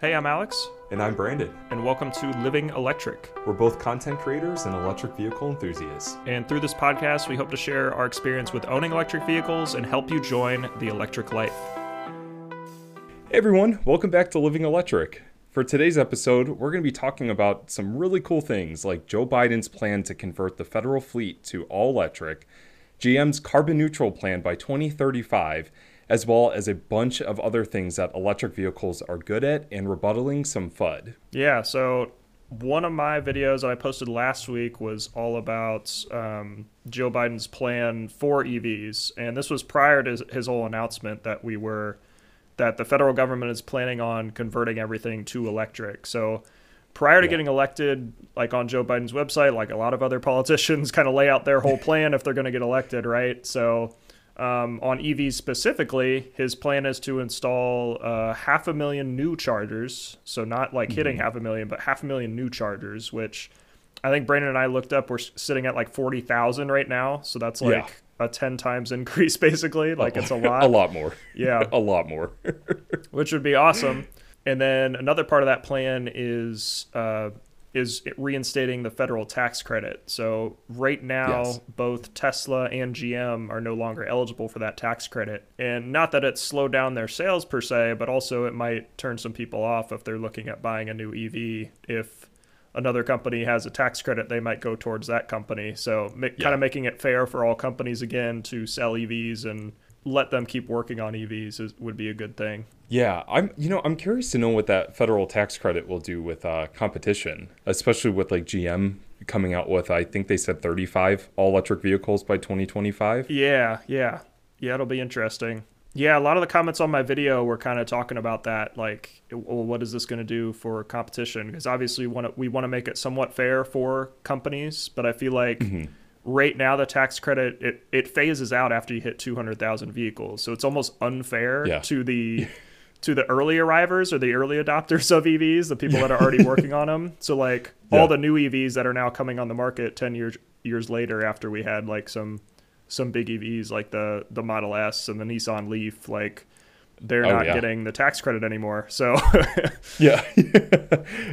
Hey, I'm Alex, And I'm Brandan. and welcome to Living Electric. We're both content creators and electric vehicle enthusiasts. And through this podcast, we hope to share our experience with owning electric vehicles and help you join the electric life. Hey everyone, welcome back to Living Electric. For today's episode, we're going to be talking about some really cool things like Joe Biden's plan to convert the federal fleet to all electric, GM's carbon neutral plan by 2035, as well as a bunch of other things that electric vehicles are good at and rebuttaling some FUD. Yeah, so one of my videos that I posted last week was all about um, Joe Biden's plan for EVs. And this was prior to his- whole announcement that we were, that the federal government is planning on converting everything to electric. So prior to Yeah. getting elected, like on Joe Biden's website, like a lot of other politicians kind of lay out their whole plan if they're going to get elected, right? So um, on EVs specifically, his plan is to install uh, half a million new chargers. So not like hitting Mm-hmm. half a million, but half a million new chargers, which I think Brandan and I looked up. We're sitting at like forty thousand right now. So that's like Yeah. a ten times increase, basically. Like it's a lot. a lot more. Yeah a lot more. which would be awesome. And then another part of that plan is uh, is reinstating the federal tax credit. So right now, Yes. both Tesla and GM are no longer eligible for that tax credit. And not that it's slowed down their sales per se, but also it might turn some people off if they're looking at buying a new EV. If another company has a tax credit, they might go towards that company. So ma- Yeah. kind of making it fair for all companies again to sell EVs and let them keep working on EVs is, would be a good thing. Yeah, I'm you know, I'm curious to know what that federal tax credit will do with uh, competition, especially with like GM coming out with I think they said 35 all electric vehicles by 2025. Yeah, yeah. Yeah, it'll be interesting. Yeah, a lot of the comments on my video were kind of talking about that like well, what is this going to do for competition because obviously we want to we want to make it somewhat fair for companies, but I feel like right now the tax credit it, it phases out after you hit 200,000 vehicles. So it's almost unfair Yeah. to the to the early arrivers or the early adopters of EVs, the people that are already working on them. So like Yeah. all the new EVs that are now coming on the market 10 years years later after we had like some some big EVs like the the Model S and the Nissan Leaf like they're Oh, not yeah. getting the tax credit anymore. So Yeah,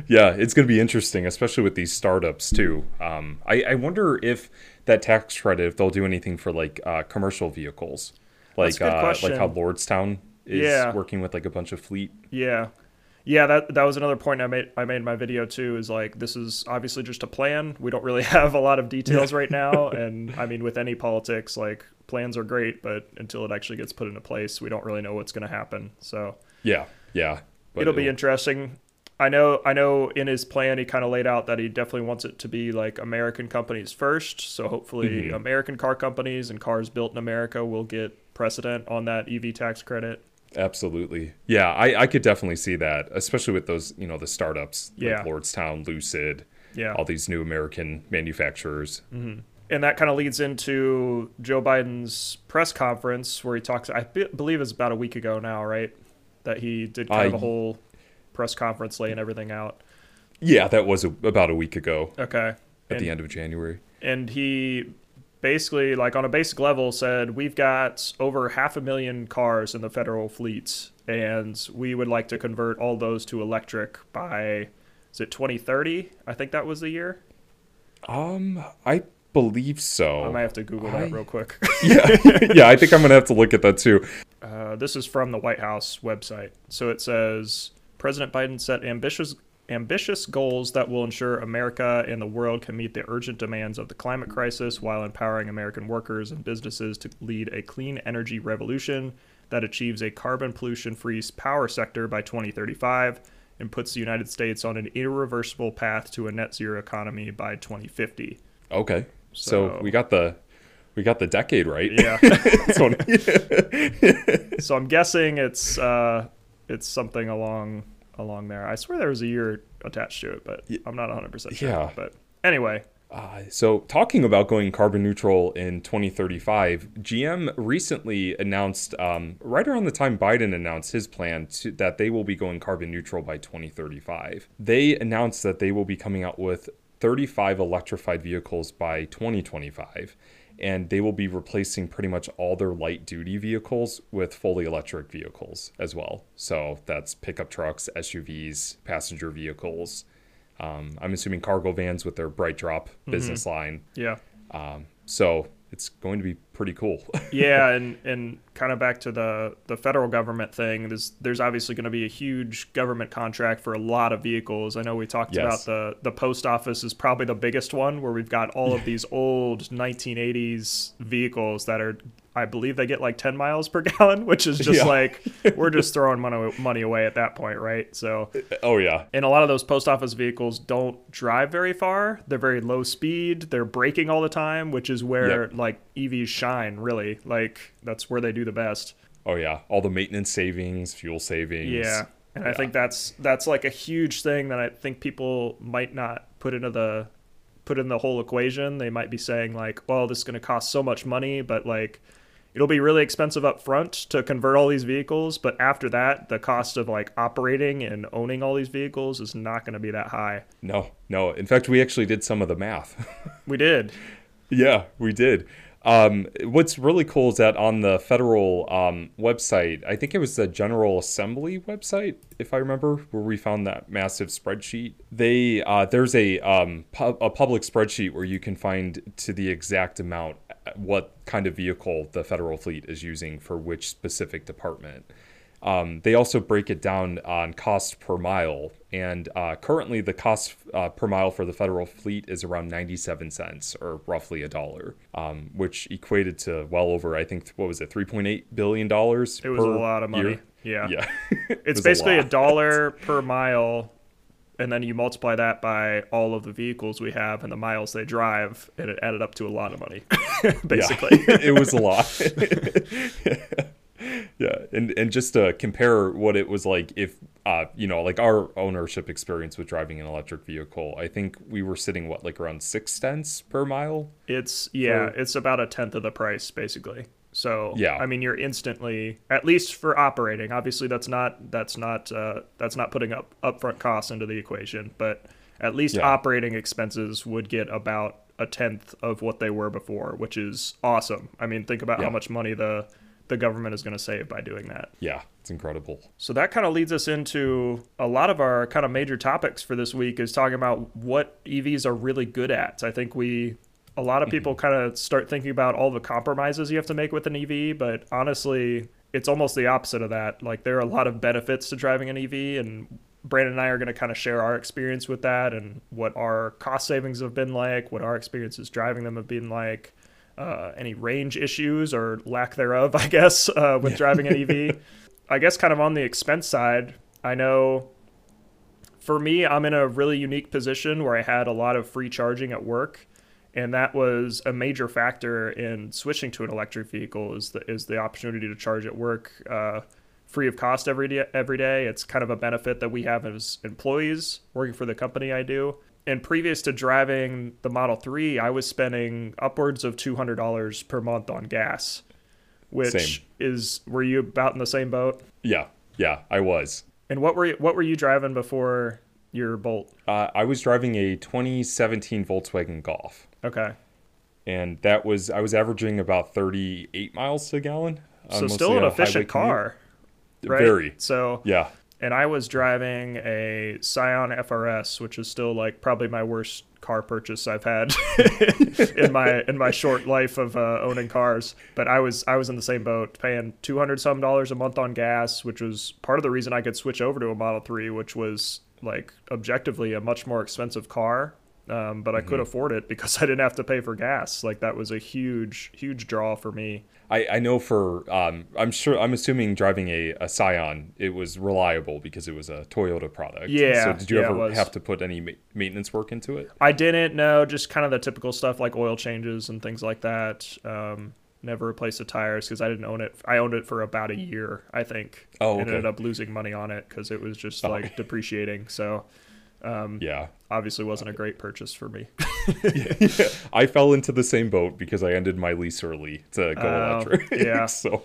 yeah, it's going to be interesting, especially with these startups too. Um, I, I wonder if that tax credit, if they'll do anything for like uh, commercial vehicles, like That's a good uh, like how Lordstown is Yeah. working with like a bunch of fleet. Yeah. Yeah, that that was another point I made I made in my video too is like this is obviously just a plan. We don't really have a lot of details right now and I mean with any politics like plans are great, but until it actually gets put into place, we don't really know what's going to happen. So, Yeah, yeah. but it'll be interesting. I know I know in his plan he kind of laid out that he definitely wants it to be like American companies first. So hopefully mm-hmm. American car companies and cars built in America will get precedent on that EV tax credit. Absolutely. Yeah, I, I could definitely see that, especially with those, you know, the startups Yeah. like Lordstown, Lucid, Yeah. all these new American manufacturers. Mm-hmm. And that kind of leads into Joe Biden's press conference where he talks. I be- believe it's about a week ago now, right? That he did kind of a whole press conference laying everything out. Yeah, that was a, about a week ago Okay, at and, the end of January. and he basically, like on a basic level, said we've got over half a million cars in the federal fleet, and we would like to convert all those to electric by is it 2030? I think that was the year. Um, I believe so. I might have to Google that real quick. yeah, yeah, I think I'm gonna have to look at that too. Uh, this is from the White House website. So it says President Biden set ambitious ambitious goals that will ensure America and the world can meet the urgent demands of the climate crisis while empowering American workers and businesses to lead a clean energy revolution that achieves a carbon pollution free power sector by 2035 and puts the United States on an irreversible path to a net zero economy by 2050. Okay, so, So- we got the we got the decade right. Yeah. So- I'm guessing it's uh, it's something along along there. I swear there was a year attached to it, but I'm not 100 percent sure. Yeah. But anyway, Uh, so, talking about going carbon neutral in 2035, GM recently announced, um, right around the time Biden announced his plan, to, that they will be going carbon neutral by 2035. They announced that they will be coming out with 35 electrified vehicles by 2025. and they will be replacing pretty much all their light duty vehicles with fully electric vehicles as well. So that's pickup trucks, SUVs, passenger vehicles. Um, I'm assuming cargo vans with their BrightDrop business line. Yeah. Um, so it's going to be pretty cool. yeah, and and kind of back to the the federal government thing. There's there's obviously going to be a huge government contract for a lot of vehicles. I know we talked Yes. about the the post office is probably the biggest one where we've got all of these old 1980s vehicles that are I believe they get like 10 miles per gallon, which is just Yeah. like we're just throwing money money away at that point, right? So oh yeah, and a lot of those post office vehicles don't drive very far. They're very low speed. They're braking all the time, which is where Yep. like EVs shine. Really, like that's where they do the best. oh yeah. All the maintenance savings, fuel savings. Yeah, and I think that's that's like a huge thing that I think people might not put into the put in the whole equation. They might be saying like, "Well, this is going to cost so much money," but like it'll be really expensive up front to convert all these vehicles, but after that, the cost of like operating and owning all these vehicles is not going to be that high. No, no. In fact, we actually did some of the math. We did. Yeah, we did. Um, what's really cool is that on the federal um, website, I think it was the General Assembly website, if I remember, where we found that massive spreadsheet. They uh, there's a um, pu- a public spreadsheet where you can find to the exact amount what kind of vehicle the federal fleet is using for which specific department. Um, they also break it down on cost per mile, and uh, currently the cost uh, per mile for the federal fleet is around 97 cents, or roughly a dollar, um, which equated to well over, I think, what was it, 3.8 billion dollars? It was a lot of money. Yeah. yeah. It's basically a, lot. dollar per mile, and then you multiply that by all of the vehicles we have and the miles they drive, and it added up to a lot of money, basically. Yeah, it was a lot. yeah, and and just to compare what it was like if uh you know like our ownership experience with driving an electric vehicle, I think we were sitting what like around six cents per mile. It's yeah, For- it's about a tenth of the price basically. So Yeah. I mean, you're instantly at least for operating. Obviously, that's not that's not uh, that's not putting up upfront costs into the equation, but at least Yeah. operating expenses would get about a tenth of what they were before, which is awesome. I mean, think about Yeah. how much money the the government is going to save by doing that. Yeah, it's incredible. So that kind of leads us into a lot of our kind of major topics for this week is talking about what EVs are really good at. I think we a lot of people kind of start thinking about all the compromises you have to make with an EV, but honestly, it's almost the opposite of that. Like there are a lot of benefits to driving an EV and Brandan and I are going to kind of share our experience with that and what our cost savings have been like, what our experiences driving them have been like, uh, any range issues or lack thereof, I guess, uh, with driving an EV. I guess kind of on the expense side, I know for me, I'm in a really unique position where I had a lot of free charging at work. And that was a major factor in switching to an electric vehicle is the, is the opportunity to charge at work uh, free of cost every day, every day. It's kind of a benefit that we have as employees working for the company I do. And previous to driving the Model 3, I was spending upwards of $200 per month on gas, which Same. is, were you about in the same boat? Yeah, yeah, I was. And what were you, what were you driving before your Bolt? Uh, I was driving a 2017 Volkswagen Golf, Okay. and that was I was averaging about 38 miles a gallon. So still an efficient car, commute. right? Very. So Yeah. and I was driving a Scion FRS, which is still like probably my worst car purchase I've had in my in my short life of uh, owning cars. But I was I was in the same boat, paying two hundred some dollars a month on gas, which was part of the reason I could switch over to a Model Three, which was like objectively a much more expensive car. Um, but I could afford it because I didn't have to pay for gas. Like that was a huge, huge draw for me. I, I know for um, I'm sure I'm assuming driving a, a Scion it was reliable because it was a Toyota product. Yeah, So did you yeah, ever have to put any ma- maintenance work into it? I didn't No, just kind of the typical stuff like oil changes and things like that. Um, never replaced the tires because I didn't own it. I owned it for about a year, I think. Oh, okay. ended up losing money on it because it was just Oh. like depreciating. So Yeah. obviously wasn't a great purchase for me. I fell into the same boat because I ended my lease early to go Oh, electric. yeah. so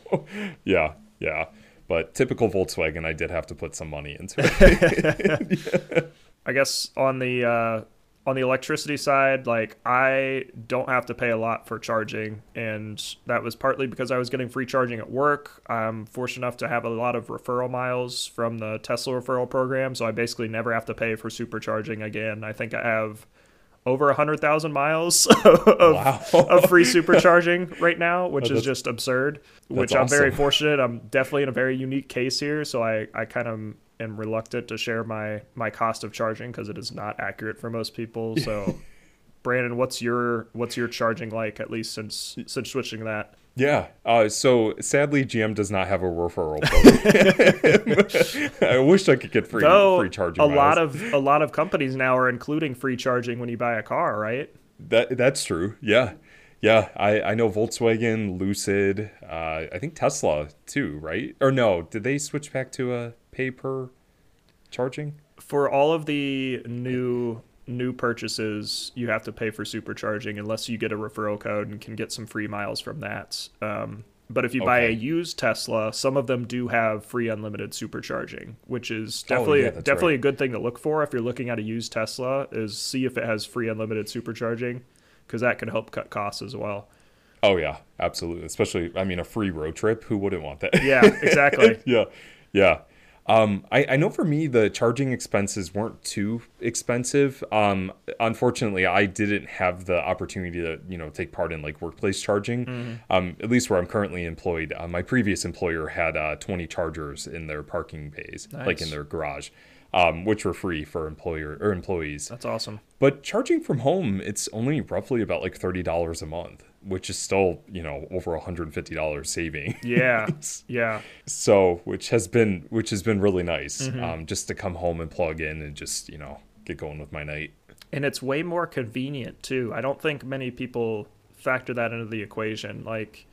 yeah, yeah. But typical Volkswagen, I did have to put some money into it. I guess on the uh, on the electricity side, like I don't have to pay a lot for charging, and that was partly because I was getting free charging at work. I'm fortunate enough to have a lot of referral miles from the Tesla referral program, so I basically never have to pay for supercharging again. I think I have over 100,000 miles of, Wow. of free supercharging right now, oh, which Oh, is just absurd. Which I'm very fortunate. I'm definitely in a very unique case here, so I, I kind of am reluctant to share my, my cost of charging because it is not accurate for most people. So, Brandan, what's your what's your charging like at least since since switching that? Yeah. Uh, so sadly, GM does not have a referral program. I wish I could get free Though free charging. a miles. lot of a lot of companies now are including free charging when you buy a car, right? that that's true. Yeah. Yeah, I, I know Volkswagen, Lucid, uh, I think Tesla too, right? Or no, did they switch back to a pay per charging? for all of the new new purchases, you have to pay for supercharging unless you get a referral code and can get some free miles from that. Um, but if you buy a used Tesla, some of them do have free unlimited supercharging, which is Oh, definitely yeah, definitely right. a good thing to look for if you're looking at a used Tesla. Is see if it has free unlimited supercharging because that can help cut costs as well. Oh yeah, absolutely. Especially, I mean, a free road trip. Who wouldn't want that? Yeah, exactly. yeah, yeah. Um, I, I know for me the charging expenses weren't too expensive. Um, unfortunately, I didn't have the opportunity to you know take part in like workplace charging. Mm-hmm. Um, at least where I'm currently employed, uh, my previous employer had uh, 20 chargers in their parking bays, like in their garage, um, which were free for employer or employees. That's awesome. But charging from home, it's only roughly about like thirty dollars a month, which is still you know over hundred and fifty dollars saving. Yeah, yeah. so which has been which has been really nice, Mm-hmm. um, just to come home and plug in and just you know get going with my night. and it's way more convenient too. I don't think many people factor that into the equation. Like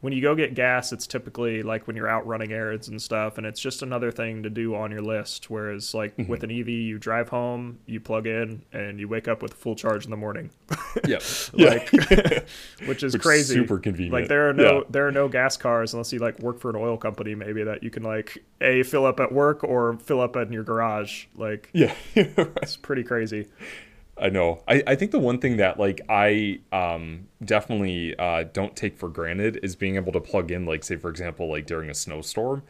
when you go get gas, it's typically like when you're out running errands and stuff, and it's just another thing to do on your list. Whereas like Mm-hmm. with an EV, you drive home, you plug in, and you wake up with full charge in the morning, Yeah, like which is Which crazy. super convenient. Like there are no Yeah. there are no gas cars unless you like work for an oil company maybe that you can like a fill up at work or fill up in your garage. Like yeah. it's pretty crazy. I know. I, I think the one thing that like I um definitely uh don't take for granted is being able to plug in like say for example like during a snowstorm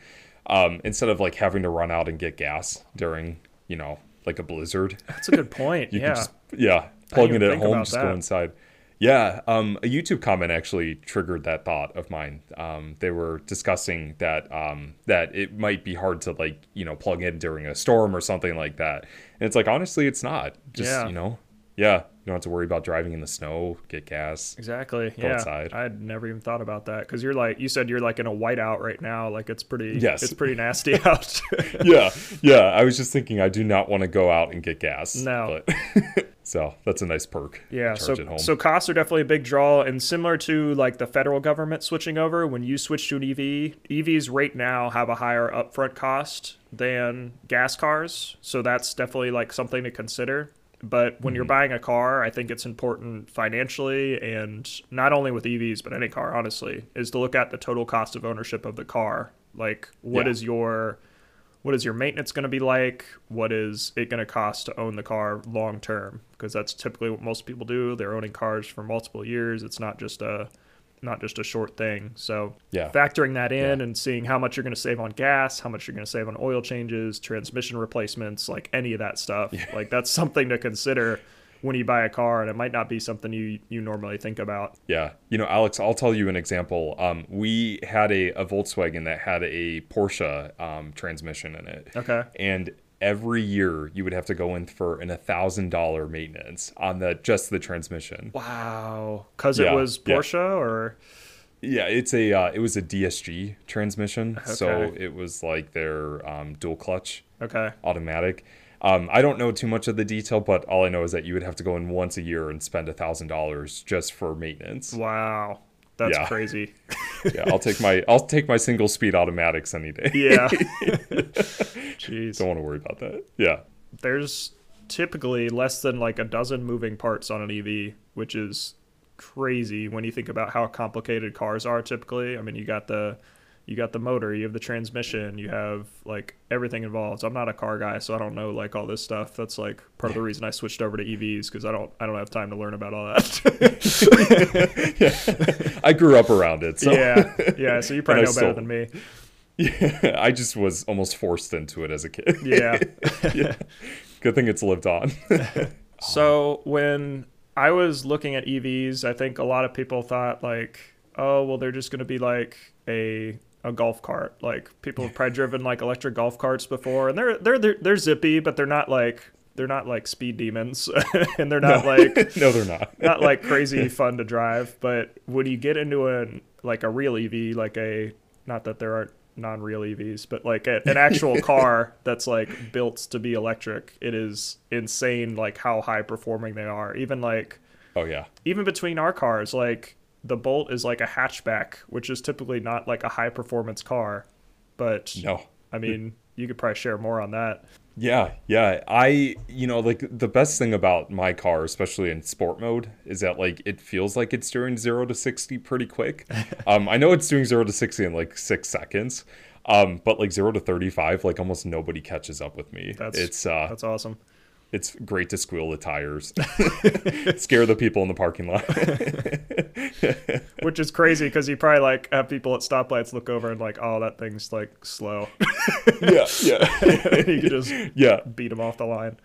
um instead of like having to run out and get gas during you know like a blizzard That's a good point. you yeah. can just yeah plug it at home just go inside yeah um a youtube comment actually triggered that thought of mine um they were discussing that um that it might be hard to like you know plug in during a storm or something like that and it's like honestly it's not just Yeah. you know yeah you don't have to worry about driving in the snow get gas Exactly. Go yeah. outside. I had never even thought about that because you're like you said you're like in a whiteout right now. Like it's pretty. Yes. It's pretty nasty out. yeah yeah i was just thinking i do not want to go out and get gas No. but so that's a nice perk yeah. So so costs are definitely a big draw, and similar to like the federal government switching over, when you switch to an EV, EVs right now have a higher upfront cost than gas cars. So that's definitely like something to consider. But when you're mm-hmm. buying a car, I think it's important financially and not only with EVs, but any car, honestly, is to look at the total cost of ownership of the car. Like, what Yeah. is your what is your maintenance going to be like? What is it going to cost to own the car long term? Because that's typically what most people do. They're owning cars for multiple years. It's not just a not just a short thing. So Yeah. factoring that in Yeah. and seeing how much you're going to save on gas, how much you're going to save on oil changes, transmission replacements, like any of that stuff. Like that's something to consider when you buy a car, and it might not be something you you normally think about. Yeah. You know, Alex, I'll tell you an example. Um, we had a, a Volkswagen that had a Porsche um, transmission in it. Okay. And every year you would have to go in for an $1,000 maintenance on the just the transmission. Wow, because Yeah, it was yeah. Porsche, or Yeah, it's a uh, it was a DSG transmission. So it was like their um, dual clutch okay, automatic. Um, I don't know too much of the detail, but all I know is that you would have to go in once a year and spend a thousand dollars just for maintenance. wow, that's Yeah. crazy. yeah, I'll take my I'll take my single speed automatics any day. Yeah. Jeez. Don't want to worry about that. Yeah. There's typically less than like a dozen moving parts on an EV, which is crazy when you think about how complicated cars are typically. I mean, you got the you got the motor, you have the transmission, you have like everything involved. So I'm not a car guy, so I don't know like all this stuff. That's like part of the reason I switched over to EVs because I don't I don't have time to learn about all that. yeah. I grew up around it. So. Yeah, yeah. So you probably know better than me. Yeah, I just was almost forced into it as a kid. Yeah. Good thing it's lived on. So when I was looking at EVs, I think a lot of people thought like, oh, well, they're just going to be like a a golf cart. Like people have probably driven like electric golf carts before, and they're they're they're, they're zippy, but they're not like they're not like speed demons, and they're not like no, they're not. not like crazy fun to drive. But when you get into a like a real EV, like a not that there aren't non-real EVs, but like a, an actual car that's like built to be electric, it is insane like how high performing they are. Even like Oh yeah. even between our cars, like the Bolt is like a hatchback, which is typically not like a high performance car. But No. I mean, you could probably share more on that. Yeah, yeah. I, you know, like the best thing about my car, especially in sport mode, is that like it feels like it's doing zero to 60 pretty quick. um, I know it's doing zero to 60 in like six seconds. Um, but like zero to 35, like almost nobody catches up with me. That's it's, uh, that's awesome. It's great to squeal the tires, scare the people in the parking lot. Which is crazy because you probably like have people at stoplights look over and like, oh, that thing's like slow. yeah, yeah. you could just yeah, beat them off the line.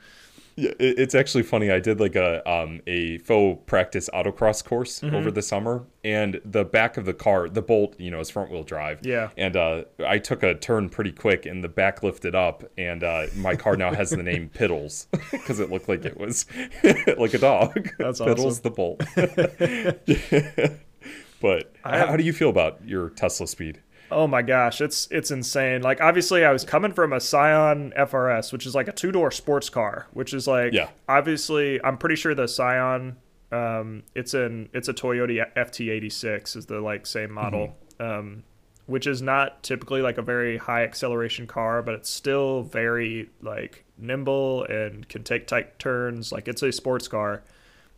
Yeah, it's actually funny. I did like a um a faux practice autocross course Mm-hmm. over the summer, and the back of the car, the Bolt, you know, is front wheel drive. Yeah. And uh, I took a turn pretty quick, and the back lifted up, and uh, my car now has the name Piddles because it looked like it was like a dog. That's Piddles awesome. the Bolt. but I how do you feel about your Tesla speed? Oh my gosh, it's it's insane. Like obviously I was coming from a Scion FRS, which is like a two-door sports car, which is like Yeah. obviously I'm pretty sure the Scion um it's an it's a Toyota FT86 is the like same model. Um which is not typically like a very high acceleration car, but it's still very like nimble and can take tight turns. Like it's a sports car.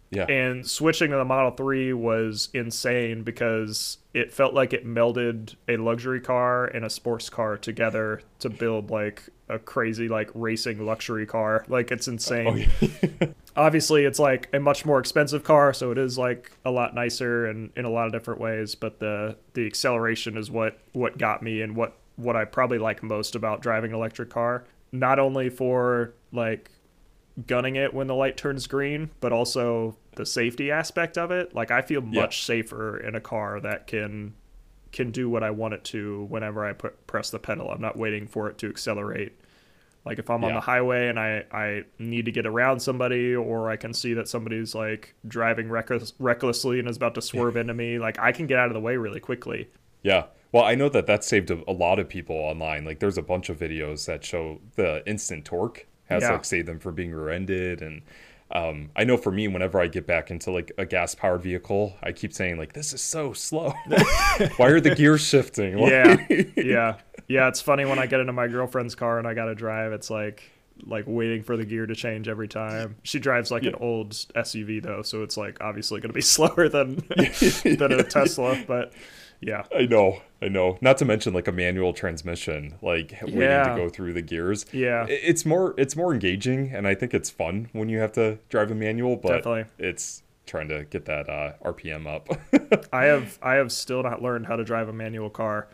Yeah. And switching to the Model 3 was insane because it felt like it melded a luxury car and a sports car together to build like a crazy like racing luxury car. Like it's insane. Oh, Obviously, it's like a much more expensive car, so it is like a lot nicer and in a lot of different ways, but the the acceleration is what what got me and what what I probably like most about driving an electric car. Not only for like gunning it when the light turns green, but also the safety aspect of it. Like I feel Yeah. much safer in a car that can can do what I want it to whenever I put, press the pedal. I'm not waiting for it to accelerate. Like if I'm on the highway and I, I need to get around somebody or I can see that somebody's like driving reckless, recklessly and is about to swerve into me, like I can get out of the way really quickly. Yeah. Well, I know that that saved a, a lot of people online. Like, there's a bunch of videos that show the instant torque has Yeah. like saved them from being rear-ended, and um, I know for me, whenever I get back into like a gas-powered vehicle, I keep saying like, "This is so slow. Why are the gears shifting?" yeah yeah yeah it's funny when i get into my girlfriend's car and i gotta drive it's like like waiting for the gear to change every time she drives like an old suv though so it's like obviously gonna be slower than than a tesla but yeah I know, I know. Not to mention like a manual transmission, like waiting to go through the gears. Yeah. It's more it's more engaging, and I think it's fun when you have to drive a manual. But Definitely. it's trying to get that uh, RPM up. i have i have still not learned how to drive a manual car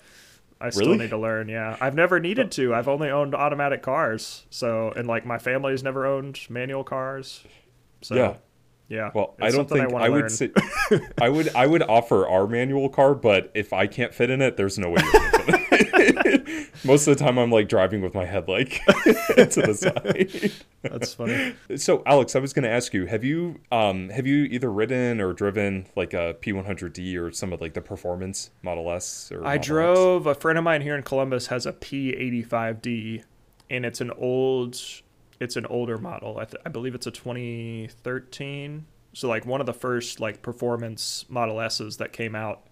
i still Really? need to learn yeah i've never needed to i've only owned automatic cars so and like my family's never owned manual cars so Yeah. Yeah Well, I don't think wanna I, would say I would I would offer our manual car, but if I can't fit in it, there's no way you're gonna fit in it. Most of the time, I'm like driving with my head like to the side. that's funny So, Alex, I was going to ask you: Have you um have you either ridden or driven like a P100D or some of like the performance Model S? Or I Model drove a friend of mine here in Columbus has a P85D, and it's an old, it's an older model. I, th- I believe it's a 2013. So like one of the first like performance Model S's that came out.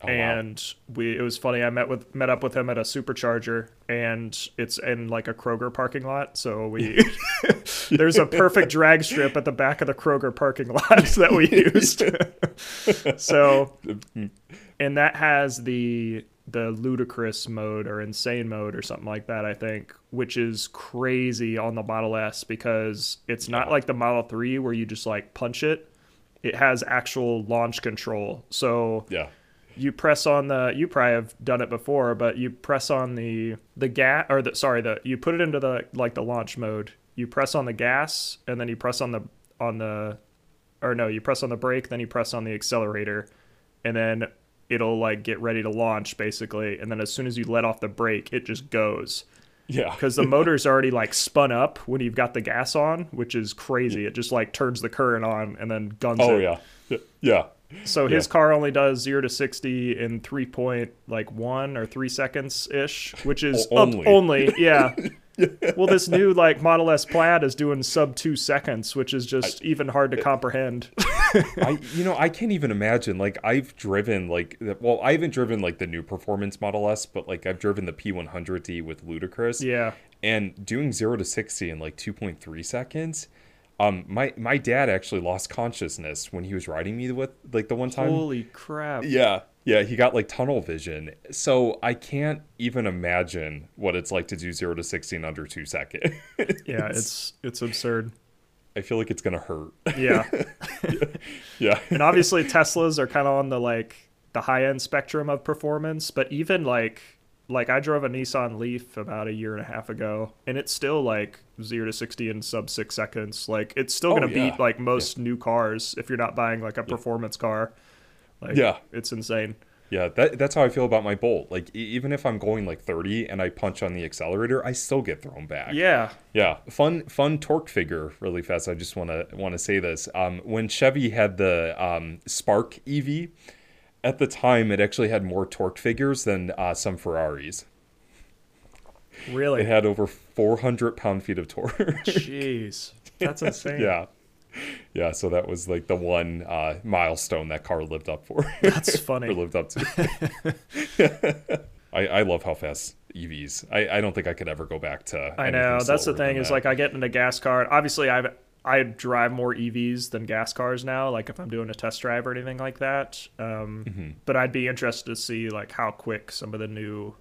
Oh, wow. and we it was funny. I met with met up with him at a supercharger, and it's in like a Kroger parking lot. So we there's a perfect drag strip at the back of the Kroger parking lot that we used. so mm. and that has the the ludicrous mode or insane mode or something like that, I think, which is crazy on the Model S because it's not like the Model 3 where you just like punch it. It has actual launch control. So Yeah. you press on the you probably have done it before, but you press on the the gas or the sorry, the you put it into the like the launch mode. You press on the gas and then you press on the on the or no, you press on the brake, then you press on the accelerator, and then it'll like get ready to launch basically. And then as soon as you let off the brake, it just goes Yeah. because the motor's already like spun up when you've got the gas on, which is crazy. It just like turns the current on and then guns it. Oh it. yeah. Yeah. So his Yeah. car only does zero to sixty in three point like one or three seconds ish, which is O- up- only. only yeah. Well, this new like Model S Plaid is doing sub two seconds, which is just even hard to comprehend. I you know I can't even imagine like I've driven like well I haven't driven like the new performance Model S but like I've driven the P100D with Ludicrous. Yeah, and doing 0 to 60 in like 2.3 seconds um my my dad actually lost consciousness when he was riding me with like the one time. Holy crap! yeah. Yeah he got like tunnel vision. So I can't even imagine what it's like to do 0 to 60 in under 2 seconds. Yeah, it's it's absurd. I feel like it's gonna hurt Yeah, yeah and obviously Teslas are kind of on the like the high end spectrum of performance, but even like like I drove a Nissan Leaf about a year and a half ago, and it's still like zero to sixty in sub six seconds. Like it's still Oh, gonna yeah. beat like most new cars if you're not buying like a performance car. Like, Yeah. it's insane. Yeah, that, that's how I feel about my Bolt. Like e- even if I'm going like 30 and I punch on the accelerator, I still get thrown back. Yeah, Yeah, fun fun torque figure really fast. I just want to want to say this. Um, when Chevy had the um, Spark EV, at the time it actually had more torque figures than uh, some Ferraris. really. It had over 400 pound feet of torque. Jeez, that's insane. yeah, yeah. So that was like the one uh, milestone that car lived up for. that's or funny. lived up to. I, I love how fast EVs. I, I don't think I could ever go back to. I know that's the thing is that. like I get in a gas car. Obviously, I I drive more EVs than gas cars now. Like if I'm doing a test drive or anything like that. Um, Mm-hmm. But I'd be interested to see like how quick some of the new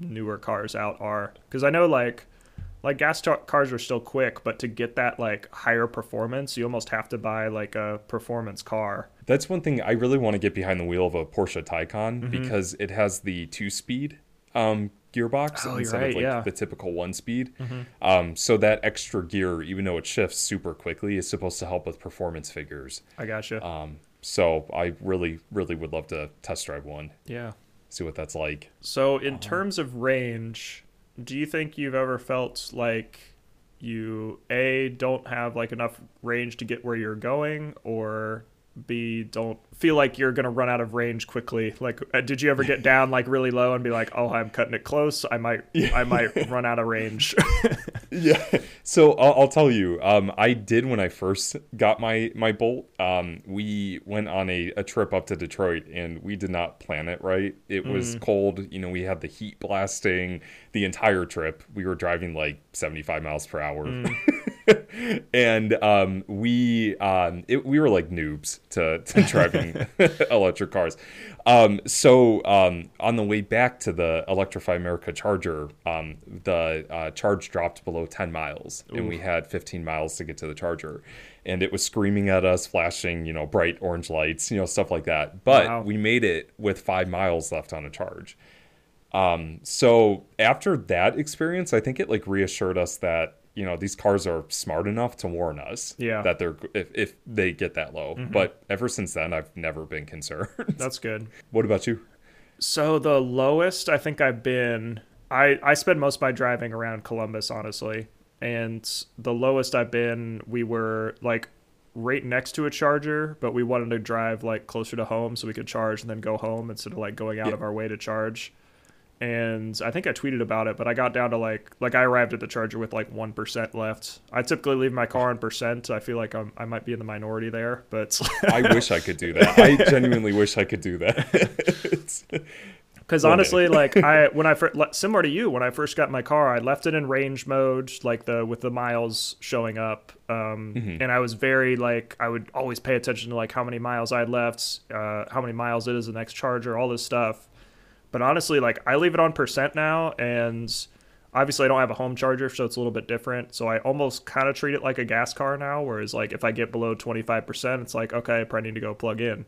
newer cars out are because I know like like gas ta- cars are still quick, but to get that like higher performance, you almost have to buy like a performance car. That's one thing I really want to get behind the wheel of a Porsche Taycan Mm-hmm. because it has the two-speed um, gearbox Oh, instead right, of like yeah. Mm-hmm. the typical one-speed. Um, so that extra gear, even though it shifts super quickly, is supposed to help with performance figures. I gotcha. Um, so I really, really would love to test drive one, yeah. see what that's like. So, in terms of range, do you think you've ever felt like you a don't have like enough range to get where you're going, or b don't feel like you're gonna run out of range quickly? Like, uh, did you ever get down like really low and be like, "Oh, I'm cutting it close. I might, I might run out of range." Yeah. So I'll, I'll tell you, um, I did when I first got my my Bolt. Um, we went on a, a trip up to Detroit, and we did not plan it right. It was cold. You know, we had the heat blasting the entire trip. We were driving like seventy five miles per hour. and um, we um, it, we were like noobs to, to driving electric cars. Um, so um, on the way back to the Electrify America charger, um, the uh, charge dropped below 10 miles, and we had 15 miles to get to the charger. And it was screaming at us, flashing, you know, bright orange lights, you know, stuff like that. But Wow. we made it with five miles left on a charge. Um, so after that experience, I think it like reassured us that you know these cars are smart enough to warn us Yeah. Mm-hmm. that they're if, if they get that low. But ever since then, I've never been concerned. That's good. what about you? So the lowest I think I've been I I spend most of my driving around Columbus honestly. And the lowest I've been we were like right next to a charger, but we wanted to drive like closer to home so we could charge and then go home instead of like going out Yeah. of our way to charge. And I think I tweeted about it, but I got down to like like I arrived at the charger with like one percent left. I typically leave my car on percent. I feel like I'm, I might be in the minority there, but I wish I could do that. I genuinely wish I could do that. Because honestly, like I when I first similar to you when I first got my car, I left it in range mode, like the with the miles showing up, um, Mm-hmm. and I was very like I would always pay attention to like how many miles I had left, uh, how many miles it is the next charger, all this stuff. But honestly, like I leave it on percent now, and obviously I don't have a home charger, so it's a little bit different. So I almost kind of treat it like a gas car now, whereas like if I get below twenty five percent, it's like okay, I probably need to go plug in.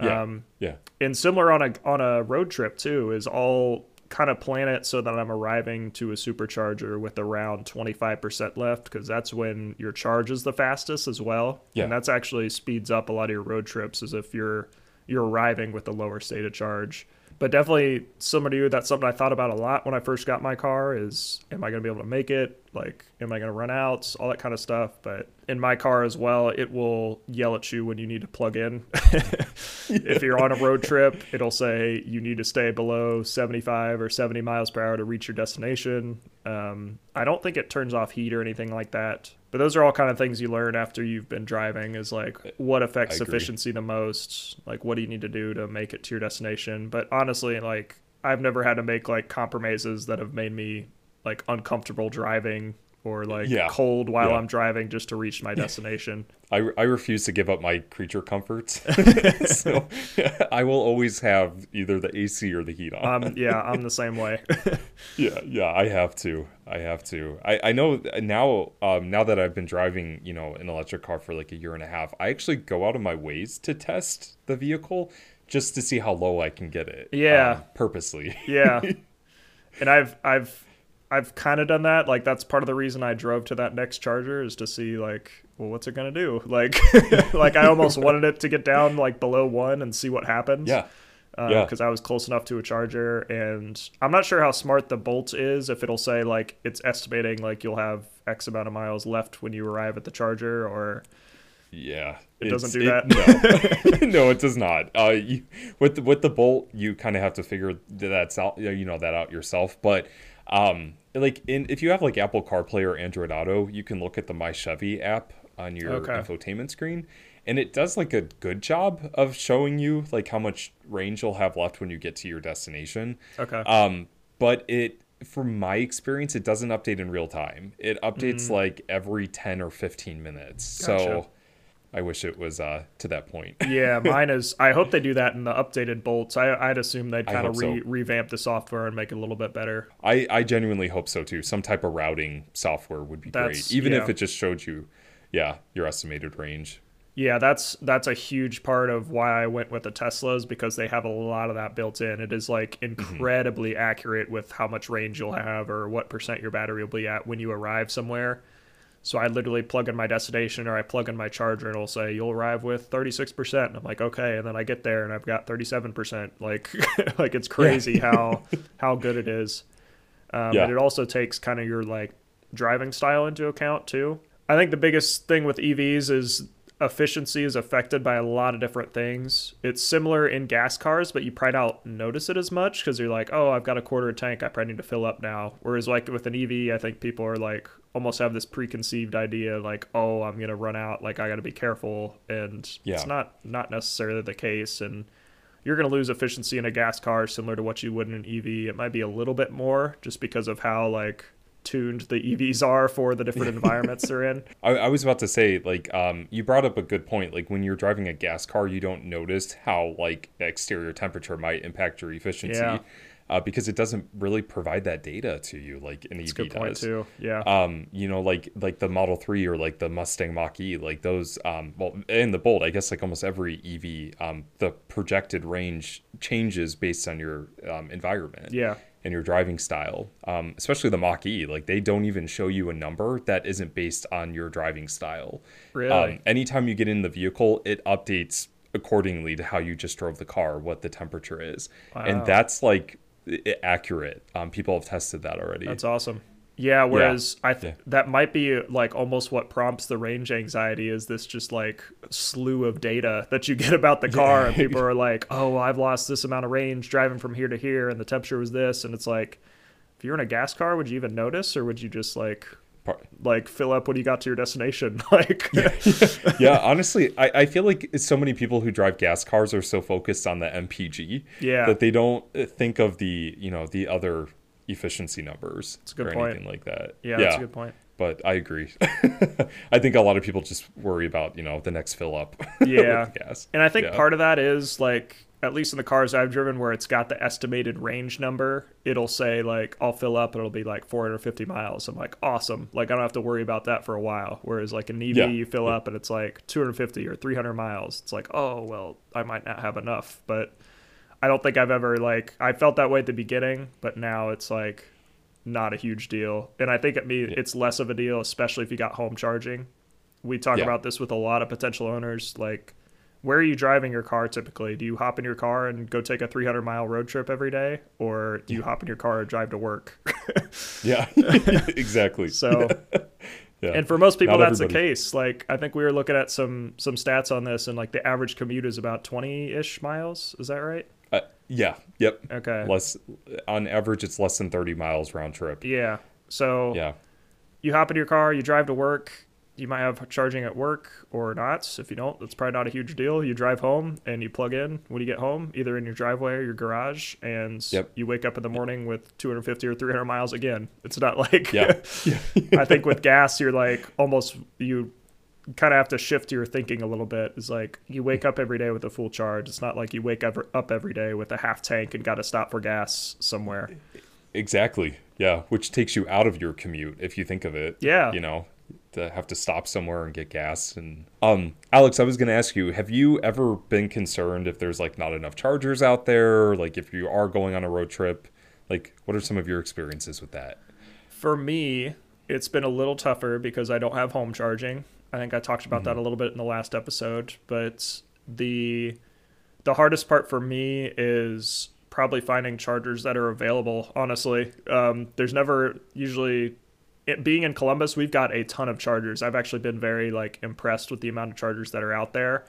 Yeah. Um, yeah. and similar on a on a road trip too is all kind of plan it so that I'm arriving to a supercharger with around 25% left because that's when your charge is the fastest as well. Yeah. And that's actually speeds up a lot of your road trips as if you're you're arriving with a lower state of charge. But definitely similar to you, that's something I thought about a lot when I first got my car is am I gonna be able to make it? Like am I gonna run out? All that kind of stuff. But in my car as well, it will yell at you when you need to plug in. if you're on a road trip, it'll say you need to stay below 75 or 70 miles per hour to reach your destination. Um, I don't think it turns off heat or anything like that. But those are all kind of things you learn after you've been driving is like what affects efficiency the most, like what do you need to do to make it to your destination. But honestly, like I've never had to make like compromises that have made me like uncomfortable driving or like Yeah. cold while Yeah. I'm driving just to reach my destination. I, I refuse to give up my creature comforts. so I will always have either the AC or the heat on. um, yeah, I'm the same way. yeah, yeah, I have to. I have to. I, I know now um, now that I've been driving, you know, an electric car for like a year and a half, I actually go out of my ways to test the vehicle just to see how low I can get it. Yeah. um, purposely. Yeah. and I've I've I've kind of done that. Like that's part of the reason I drove to that next charger is to see like, well, what's it gonna do? Like, like I almost wanted it to get down like below one and see what happens. yeah. Yeah. Because I was close enough to a charger, and I'm not sure how smart the Bolt is. If it'll say like it's estimating like you'll have X amount of miles left when you arrive at the charger, or Yeah, It doesn't do it- no, no, it does not. Uh, you, with the, with the bolt, you kind of have to figure that's out, you know, that out yourself. But um, like in if you have like Apple CarPlay or Android Auto, you can look at the My Chevy app on your Okay. infotainment screen, and it does like a good job of showing you like how much range you'll have left when you get to your destination. okay, Um, but it, from my experience, it doesn't update in real time. It updates like every 10 or 15 minutes. Mm. Gotcha. So I wish it was uh, to that point. yeah, mine is. I hope they do that in the updated bolts. I, I'd assume they'd kind of re, so. revamp the software and make it a little bit better. I, I genuinely hope so too. Some type of routing software would be That's- great, even if it just showed you, yeah, your estimated range. Yeah, that's that's a huge part of why I went with the Teslas because they have a lot of that built in. It is like incredibly accurate with how much range you'll have or what percent your battery will be at when you arrive somewhere. So I literally plug in my destination or I plug in my charger and it'll say you'll arrive with 36%. And I'm like, okay, and then I get there and I've got 37%. Like like it's crazy how how good it is. Um, Yeah. And it also takes kind of your like driving style into account too. I think the biggest thing with EVs is efficiency is affected by a lot of different things. It's similar in gas cars, but you probably don't notice it as much because you're like, oh, I've got a quarter tank, I probably need to fill up now. Whereas like with an EV, I think people are like almost have this preconceived idea like, oh, I'm gonna run out, like I got to be careful, and Yeah. it's not not necessarily the case, and you're going to lose efficiency in a gas car similar to what you would in an EV. It might be a little bit more just because of how like tuned the EVs are for the different environments they're in. I, I was about to say, like, um, you brought up a good point. Like, when you're driving a gas car, you don't notice how, like, exterior temperature might impact your efficiency Yeah. uh, because it doesn't really provide that data to you like an That's EV a good point does. too. Yeah. um you know like like the model 3 or like the mustang mach e like those um well in the bolt i guess like almost every ev um the projected range changes based on your um, environment yeah. And your driving style um especially the mach e like they don't even show you a number that isn't based on your driving style Really? um, anytime you get in the vehicle it updates accordingly to how you just drove the car what the temperature is Wow. and that's like accurate um people have tested that already That's awesome. Yeah, whereas I th- Yeah. that might be like almost what prompts the range anxiety is this just like slew of data that you get about the car and people are like, "Oh, I've lost this amount of range driving from here to here and the temperature was this." And it's like if you're in a gas car, would you even notice or would you just like like fill up when you got to your destination? like yeah, honestly, I, I feel like so many people who drive gas cars are so focused on the MPG Yeah. that they don't uh, think of the you know the other efficiency numbers a good or point. anything like that. Yeah, that's a good point. But I agree. I think a lot of people just worry about you know the next fill up. Yeah. gas. And I think Yeah. part of that is like at least in the cars I've driven where it's got the estimated range number, it'll say like I'll fill up and it'll be like 450 miles. I'm like awesome. Like I don't have to worry about that for a while. Whereas like an EV Yeah. you fill up and it's like 250 or 300 miles. It's like, "Oh, well, I might not have enough." But I don't think I've ever like I felt that way at the beginning, but now it's like not a huge deal. And I think it me it's less of a deal especially if you got home charging. We talk Yeah. about this with a lot of potential owners like where are you driving your car typically? Do you hop in your car and go take a 300 mile road trip every day, or do you hop in your car and drive to work? Yeah, exactly. so, yeah. and for most people, Not that's the case. Like, I think we were looking at some some stats on this, and like the average commute is about 20 ish miles. Is that right? Yeah, yep. Okay. Less on average, it's less than thirty miles round trip. Yeah. So Yeah, you hop in your car, you drive to work. You might have charging at work or not. If you don't, that's probably not a huge deal. You drive home and you plug in when you get home, either in your driveway or your garage, and Yep. you wake up in the morning with 250 or 300 miles again. It's not like yeah, yeah. I think with gas, you're like almost you kind of have to shift your thinking a little bit. It's like you wake up every day with a full charge. It's not like you wake up up every day with a half tank and got to stop for gas somewhere. Exactly. Yeah, which takes you out of your commute if you think of it. Yeah. You know, to have to stop somewhere and get gas and um Alex, I was going to ask you, have you ever been concerned if there's like not enough chargers out there, like if you are going on a road trip? Like what are some of your experiences with that? For me, it's been a little tougher because I don't have home charging. I think I talked about that a little bit in the last episode, but the the hardest part for me is probably finding chargers that are available. Honestly, um, there's never usually it, being in Columbus, we've got a ton of chargers. I've actually been very like impressed with the amount of chargers that are out there.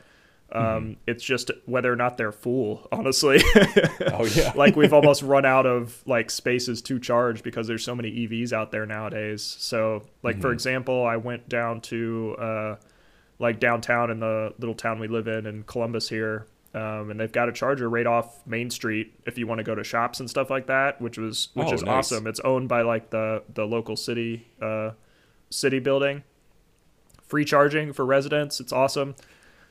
Um, It's just whether or not they're full, honestly. Oh yeah. like we've almost run out of like spaces to charge because there's so many EVs out there nowadays. So like for example, I went down to uh, like downtown in the little town we live in in Columbus here. Um, and they've got a charger right off Main Street if you want to go to shops and stuff like that, which was which Oh, is nice. awesome. It's owned by like the the local city uh, city building. Free charging for residents. It's awesome.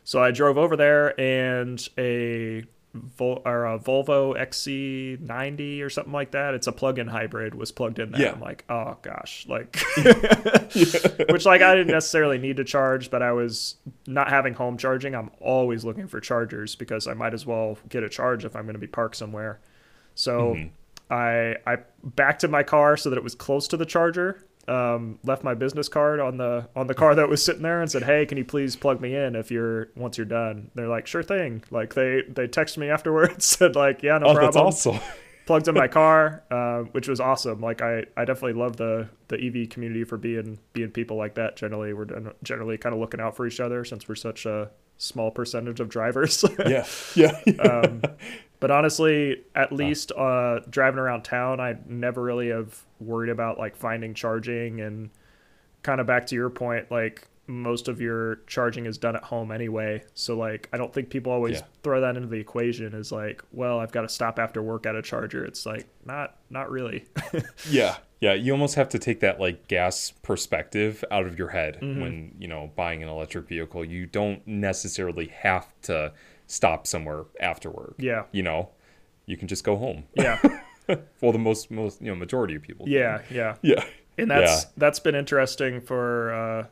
So I drove over there and a, Vol- or a Volvo XC90 or something like that. It's a plug-in hybrid was plugged in there. Yeah. I'm like, oh gosh, like, which like I didn't necessarily need to charge, but I was not having home charging. I'm always looking for chargers because I might as well get a charge if I'm going to be parked somewhere. So mm-hmm. I I backed to my car so that it was close to the charger. Um, left my business card on the on the car that was sitting there and said, "Hey, can you please plug me in if you're once you're done?" They're like, "Sure thing." Like they they texted me afterwards, said like, "Yeah, no oh, problem." that's awesome. Plugged in my car, uh, which was awesome. Like I, I definitely love the the EV community for being being people like that. Generally, we're generally kind of looking out for each other since we're such a small percentage of drivers. yeah. Yeah. um, but honestly, at least uh, driving around town, I never really have worried about like finding charging and kind of back to your point, like most of your charging is done at home anyway. So like, I don't think people always Yeah. throw that into the equation as like, well, I've got to stop after work at a charger. It's like not not really. Yeah. Yeah, you almost have to take that like gas perspective out of your head Mm-hmm. when, you know, buying an electric vehicle. You don't necessarily have to stop somewhere after work. yeah. You know, you can just go home. Yeah. Well, the most most, you know, majority of people. do. Yeah. Yeah. Yeah. and that's Yeah. that's been interesting for uh,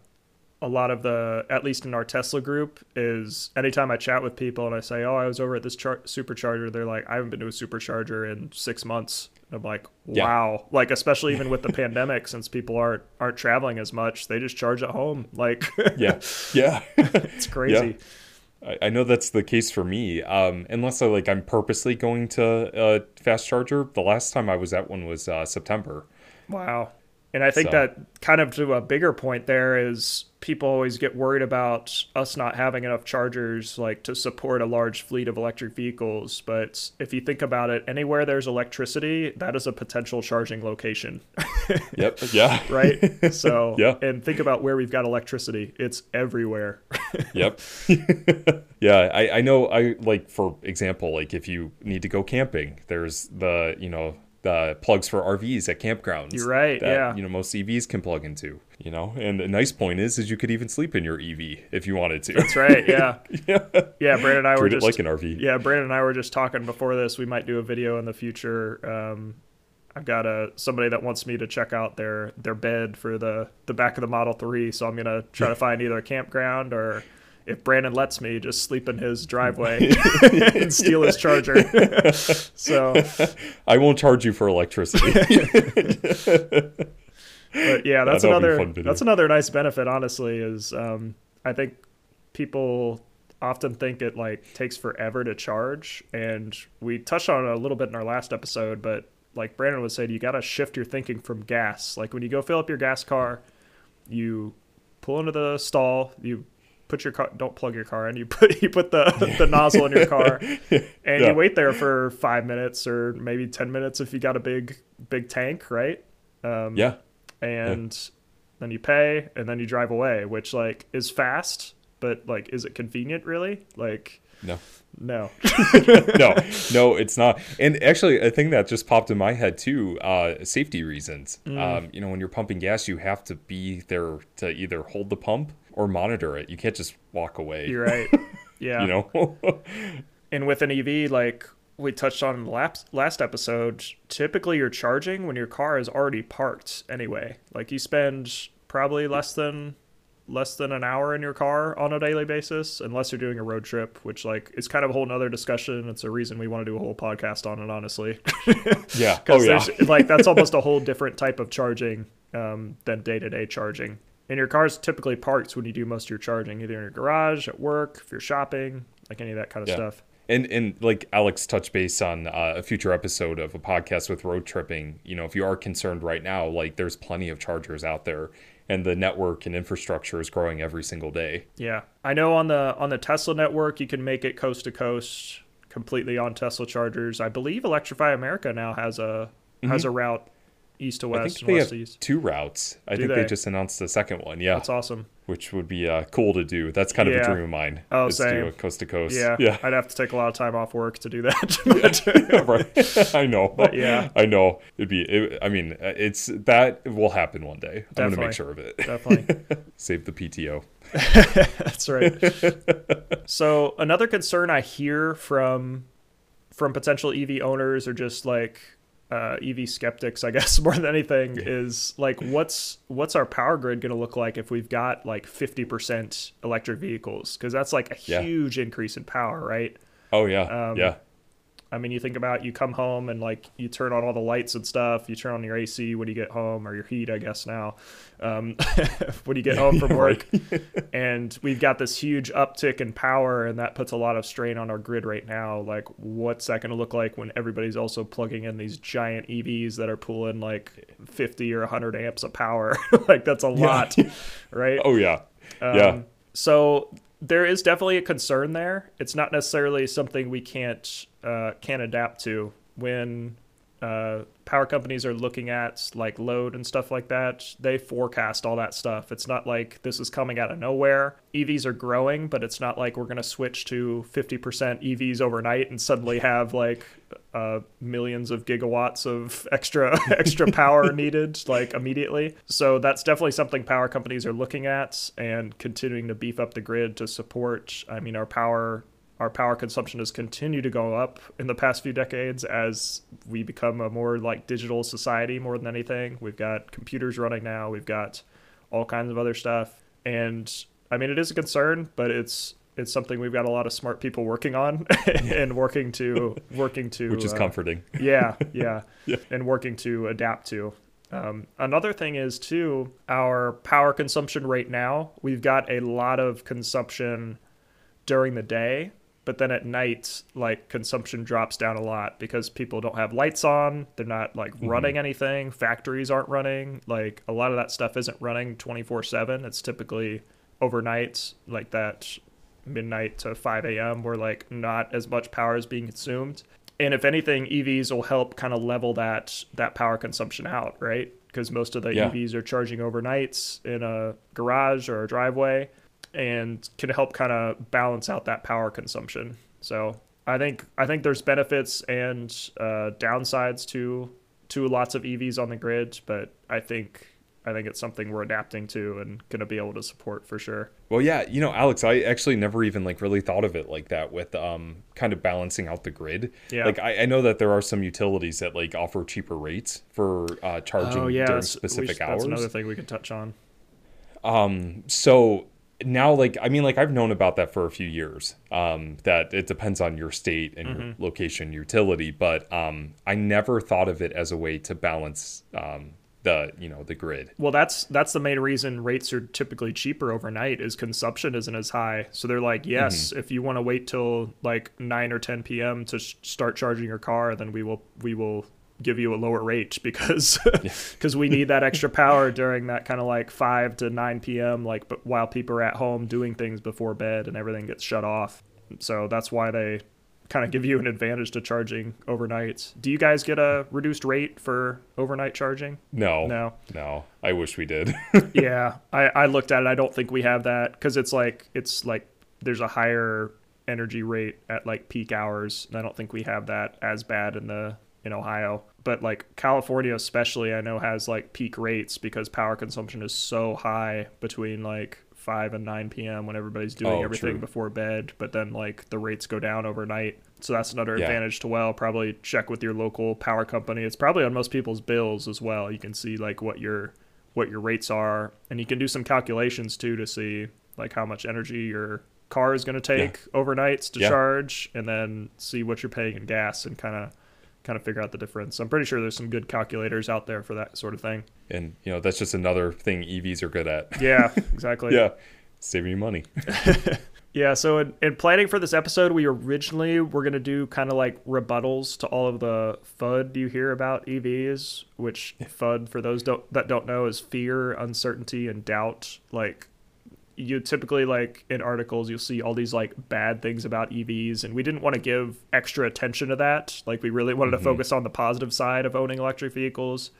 a lot of the at least in our Tesla group is anytime I chat with people and I say, "Oh, I was over at this char- supercharger," they're like, "I haven't been to a supercharger in six months." And I'm like, Yeah. "Wow!" Like especially even with the pandemic, since people aren't aren't traveling as much, they just charge at home. Like, Yeah. Yeah. it's crazy. I, I know that's the case for me. Um, unless I like I'm purposely going to a fast charger. The last time I was at one was uh, September. Wow. And I think So- that kind of to a bigger point there is people always get worried about us not having enough chargers like to support a large fleet of electric vehicles. But if you think about it, anywhere there's electricity, that is a potential charging location, Yep. Yeah. right? so, Yeah. and think about where we've got electricity. It's everywhere. Yep. yeah, I, I know I like for example, like if you need to go camping, there's the you know, the plugs for RVs at campgrounds. You're right, that, yeah. You know, most EVs can plug into. You know, and the nice point is, is you could even sleep in your EV if you wanted to. That's right. Yeah. yeah. Yeah. Brandan and I were Treat just like an RV. Yeah, Brandan and I were just talking before this. We might do a video in the future. Um, I've got a somebody that wants me to check out their their bed for the the back of the Model Three, so I'm gonna try to find either a campground or if Brandan lets me, just sleep in his driveway and steal his charger. so, I won't charge you for electricity. but yeah, that's another that's another nice benefit. Honestly, is um, I think people often think it like takes forever to charge, and we touched on it a little bit in our last episode. But like Brandan would say, you got to shift your thinking from gas. Like when you go fill up your gas car, you pull into the stall, you put your car don't plug your car in. You put you put the the nozzle in your car. And Yeah. you wait there for five minutes or maybe 10 minutes if you got a big big tank right? Um, yeah. and then you pay and then you drive away which like is fast but like is it convenient really? Like No. no no, no, it's not. And actually, a thing that just popped in my head too, uh, safety reasons. Mm. Um, you know, when you're pumping gas, you have to be there to either hold the pump or monitor it. You can't just walk away. you're right yeah You know, and with an EV, like we touched on in the last last episode, typically you're charging when your car is already parked anyway. Like you spend probably less than less than an hour in your car on a daily basis, unless you're doing a road trip, which like is kind of a whole nother discussion. It's a reason we want to do a whole podcast on it, honestly. yeah. Oh Because yeah. like that's almost a whole different type of charging um, than day to day charging. And your car's typically parked when you do most of your charging, either in your garage, at work, if you're shopping, like any of that kind of Yeah. stuff. And and like Alex touched base on uh, a future episode of a podcast with road tripping. You know, if you are concerned right now, like there's plenty of chargers out there, and the network and infrastructure is growing every single day. Yeah, I know on the on the Tesla network you can make it coast to coast completely on Tesla chargers. I believe Electrify America now has a has mm-hmm. a route east to. I west think and west to east. two routes. I Do think they? they? just announced the second one. Yeah, That's awesome. which would be uh, cool to do. That's kind of Yeah. a dream of mine. Oh, is to do a coast to coast. Yeah, yeah. I'd have to take a lot of time off work to do that. But- right. I know. But yeah. I know. It'd be. It, I mean, uh, it's that will happen one day. I'm gonna make sure of it. Definitely. Save the PTO. That's right. so another concern I hear from from potential EV owners or just like uh, EV skeptics, I guess, more than anything, is like what's what's our power grid going to look like if we've got like fifty percent electric vehicles? Because that's like a Yeah. huge increase in power, right? Oh yeah. Um, yeah. I mean, you think about you come home and like you turn on all the lights and stuff. You turn on your AC when you get home, or your heat, I guess now, um, when you get home from work. and we've got this huge uptick in power, and that puts a lot of strain on our grid right now. Like, what's that going to look like when everybody's also plugging in these giant EVs that are pulling like 50 or 100 amps of power? like, that's a lot, right? Oh yeah. Um, yeah. So there is definitely a concern there. It's not necessarily something we can't uh, can adapt to when uh, power companies are looking at like load and stuff like that. They forecast all that stuff. It's not like this is coming out of nowhere. EVs are growing, but it's not like we're going to switch to 50% EVs overnight and suddenly have like uh, millions of gigawatts of extra extra power needed like immediately. So that's definitely something power companies are looking at and continuing to beef up the grid to support. I mean, our power our power consumption has continued to go up in the past few decades as we become a more like digital society more than anything. We've got computers running now. We've got all kinds of other stuff, and I mean, it is a concern, but it's it's something we've got a lot of smart people working on and working to working to Which is uh, comforting. yeah, yeah, Yeah. and working to adapt to. Um, another thing is too our power consumption right now. We've got a lot of consumption during the day, but then at night, like consumption drops down a lot because people don't have lights on. They're not like mm-hmm. running anything. Factories aren't running. Like a lot of that stuff isn't running 24 7. It's typically overnight, like that midnight to 5 a.m., where like not as much power is being consumed. And if anything, EVs will help kind of level that that power consumption out, right? Because most of the Yeah. EVs are charging overnights in a garage or a driveway, and can help kind of balance out that power consumption. So I think I think there's benefits and uh, downsides to to lots of EVs on the grid, but I think I think it's something we're adapting to and going to be able to support for sure. Well, yeah, you know, Alex, I actually never even like really thought of it like that with um kind of balancing out the grid. Yeah. Like I, I know that there are some utilities that like offer cheaper rates for uh, charging oh yeah, during specific should- hours. That's another thing we could touch on. Um, so now, like, I mean, like, I've known about that for a few years. Um, that it depends on your state and your Mm-hmm. location, utility, but um, I never thought of it as a way to balance um the you know the grid. Well, that's that's the main reason rates are typically cheaper overnight is consumption isn't as high. So they're like, yes, if you want to wait till like 9 or 10 p.m. to sh- start charging your car, then we will we will give you a lower rate because because we need that extra power during that kind of like 5 to 9 p.m. like but while people are at home doing things before bed and everything gets shut off. So that's why they kind of give you an advantage to charging overnight. Do you guys get a reduced rate for overnight charging? No, No. no. I wish we did. yeah, I, I looked at it. I don't think we have that because it's like it's like there's a higher energy rate at like peak hours. And I don't think we have that as bad in the in Ohio. But like California, especially, I know has like peak rates because power consumption is so high between like five and nine p.m. when everybody's doing Oh, everything true. before bed. But then like the rates go down overnight. So that's another Yeah. advantage to well. Probably check with your local power company. It's probably on most people's bills as well. You can see like what your what your rates are and you can do some calculations too to see like how much energy your car is going to take overnights to Yeah. charge and then see what you're paying in gas and kind of kind of figure out the difference. I'm pretty sure there's some good calculators out there for that sort of thing. and you know that's just another thing EVs are good at. Yeah, exactly. yeah, saving you money. Yeah, so in, in planning for this episode, we originally were going to do kind of like rebuttals to all of the FUD you hear about EVs, which FUD, for those don't, that don't know, is fear, uncertainty, and doubt. Like, you typically, like, in articles, you'll see all these, like, bad things about EVs, and we didn't want to give extra attention to that. Like, we really wanted to mm-hmm. focus on the positive side of owning electric vehicles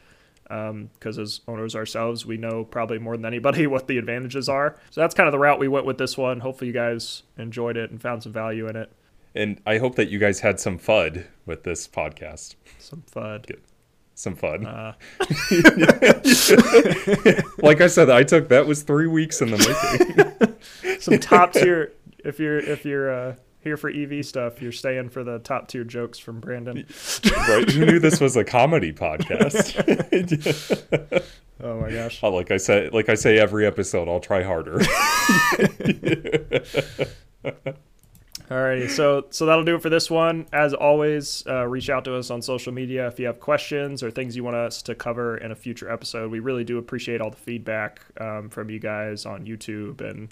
um, because as owners ourselves, we know probably more than anybody what the advantages are. So that's kind of the route we went with this one. Hopefully, you guys enjoyed it and found some value in it. And I hope that you guys had some fun with this podcast. Some fun. Some fun. Uh, like I said, I took that was three weeks in the making. some top tier. If you're if you're uh, here for EV stuff, you're staying for the top tier jokes from Brandan. right? Who knew this was a comedy podcast? Oh my gosh. Oh, like I said, like I say every episode, I'll try harder. Alrighty, so so that'll do it for this one. As always, uh, reach out to us on social media if you have questions or things you want us to cover in a future episode. We really do appreciate all the feedback um, from you guys on YouTube and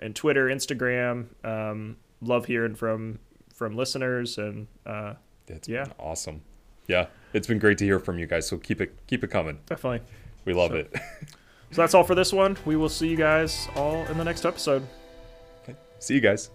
and Twitter, Instagram. Um, love hearing from from listeners and uh, It's Yeah. awesome. Yeah, it's been great to hear from you guys. So keep it keep it coming. definitely. We love So- it. So that's all for this one. We will see you guys all in the next episode. See you guys.